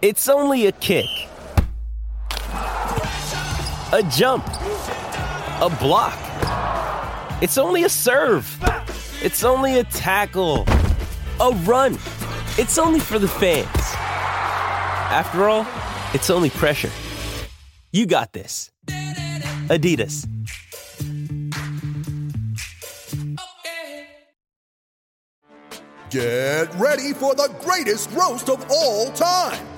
It's only a kick, a jump, a block. It's only a serve. It's only a tackle, a run. It's only for the fans. After all, it's only pressure. You got this. Adidas. Get ready for the greatest roast of all time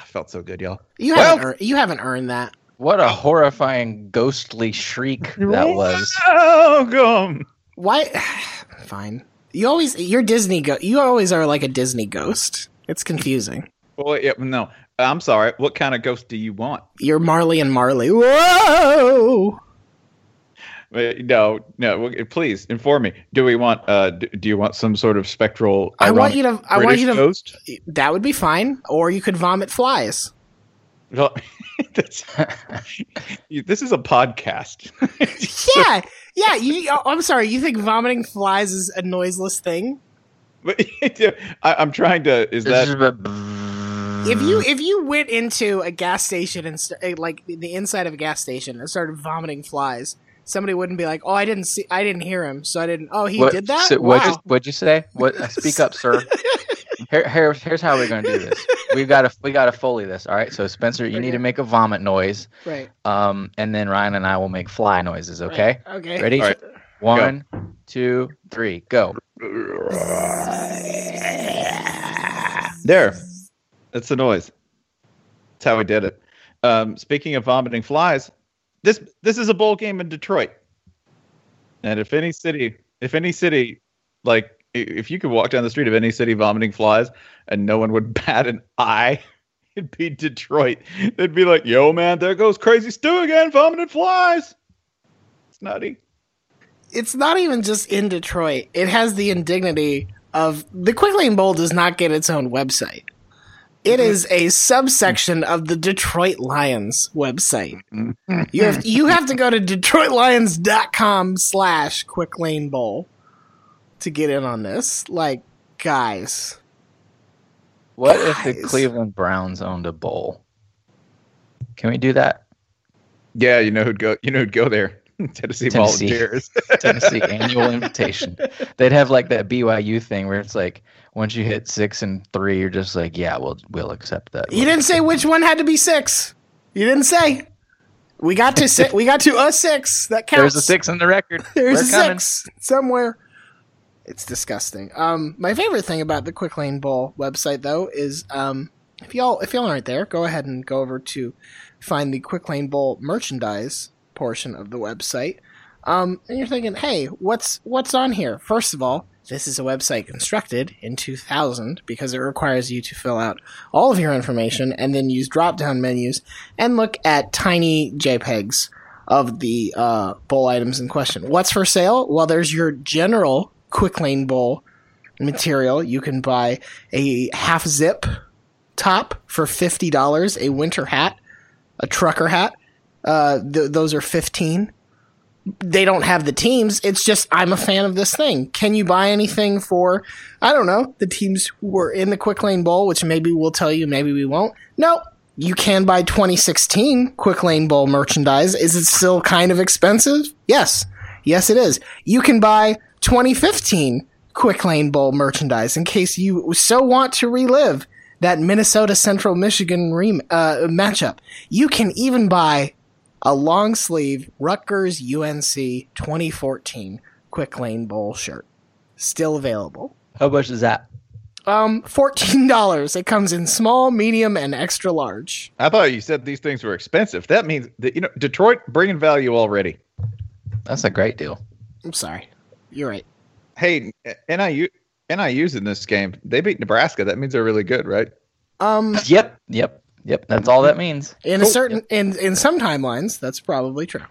I felt so good, y'all. You haven't, earned, you haven't earned that. What a horrifying ghostly shriek that was. Welcome. Why? Fine. You always, you're Disney. Go- you always are like a Disney ghost. It's confusing. Well, yeah, no, I'm sorry. What kind of ghost do you want? You're Marley and Marley. Whoa! Wait, No, no. Please inform me. Do we want? Uh, do you want some sort of spectral? I want you to. I want you to. Ghost? That would be fine. Or you could vomit flies. Well, this is a podcast. yeah, yeah. You. oh, I'm sorry. You think vomiting flies is a noiseless thing? But I, I'm trying to. Is This that? is If you if you went into a gas station and st- eh, like the inside of a gas station and started vomiting flies, somebody wouldn't be like, "Oh, I didn't see, I didn't hear him, so I didn't." Oh, he what, did that. so- wow. what'd, you, what'd you say? What? uh, Speak up, sir. Here, here, here's how we're gonna do this. We've got to we got to foley this. All right. So Spencer, you need to make a vomit noise, right. um, and then Ryan and I will make fly noises. Okay. Right. Okay. Ready? All right. One, two, three, go. There. That's the noise. That's how we did it. Um, speaking of vomiting flies, this this is a bowl game in Detroit. And if any city, if any city, like if you could walk down the street of any city vomiting flies and no one would bat an eye, it'd be Detroit. They'd be like, "Yo, man, there goes Crazy Stew again, vomiting flies." It's nutty. It's not even just in Detroit. It has the indignity of the Quick Lane Bowl does not get its own website. It mm-hmm. is a subsection of the Detroit Lions website. Mm-hmm. You have you have to go to detroitlions.com slash quick lane bowl to get in on this. Like, guys. What if the Cleveland Browns owned a bowl? Can we do that? Yeah, you know who'd go. You know who'd go there. Tennessee, Tennessee. Volunteers. Tennessee annual invitation. They'd have like that BYU thing where it's like once you hit six and three, you're just like, yeah, we'll we'll accept that. You didn't say which one had to be six. You didn't say. We got to si- we got to a six. That counts. There's a six in the record. There's We're a coming. six somewhere. It's disgusting. Um, my favorite thing about the Quick Lane Bowl website, though, is um, if y'all if y'all aren't there, go ahead and go over to find the Quick Lane Bowl merchandise portion of the website. Um, and you're thinking, hey, what's what's on here? First of all, this is a website constructed in 2000 because it requires you to fill out all of your information and then use drop down menus and look at tiny JPEGs of the uh, bowl items in question. What's for sale? Well, there's your general Quick Lane Bowl material. You can buy a half zip top for $50, a winter hat, a trucker hat, Uh, th- those are 15. They don't have the teams. It's just I'm a fan of this thing. Can you buy anything for I don't know the teams who were in the Quick Lane Bowl, which maybe we'll tell you, maybe we won't. No, you can buy 2016 Quick Lane Bowl merchandise. Is it still kind of expensive? Yes, yes, it is. You can buy 2015 Quick Lane Bowl merchandise in case you so want to relive that Minnesota Central Michigan re- uh, matchup. You can even buy a long sleeve Rutgers UNC 2014 Quick Lane Bowl shirt. Still available. How much is that? Um, $14. It comes in small, medium, and extra large. I thought you said these things were expensive. That means that you know Detroit bringing value already. That's a great deal. I'm sorry. You're right. Hey, NIU NIU's in this game. They beat Nebraska. That means they're really good, right? Um, Yep, yep, yep. That's all that means. in a certain in in some timelines, that's probably true.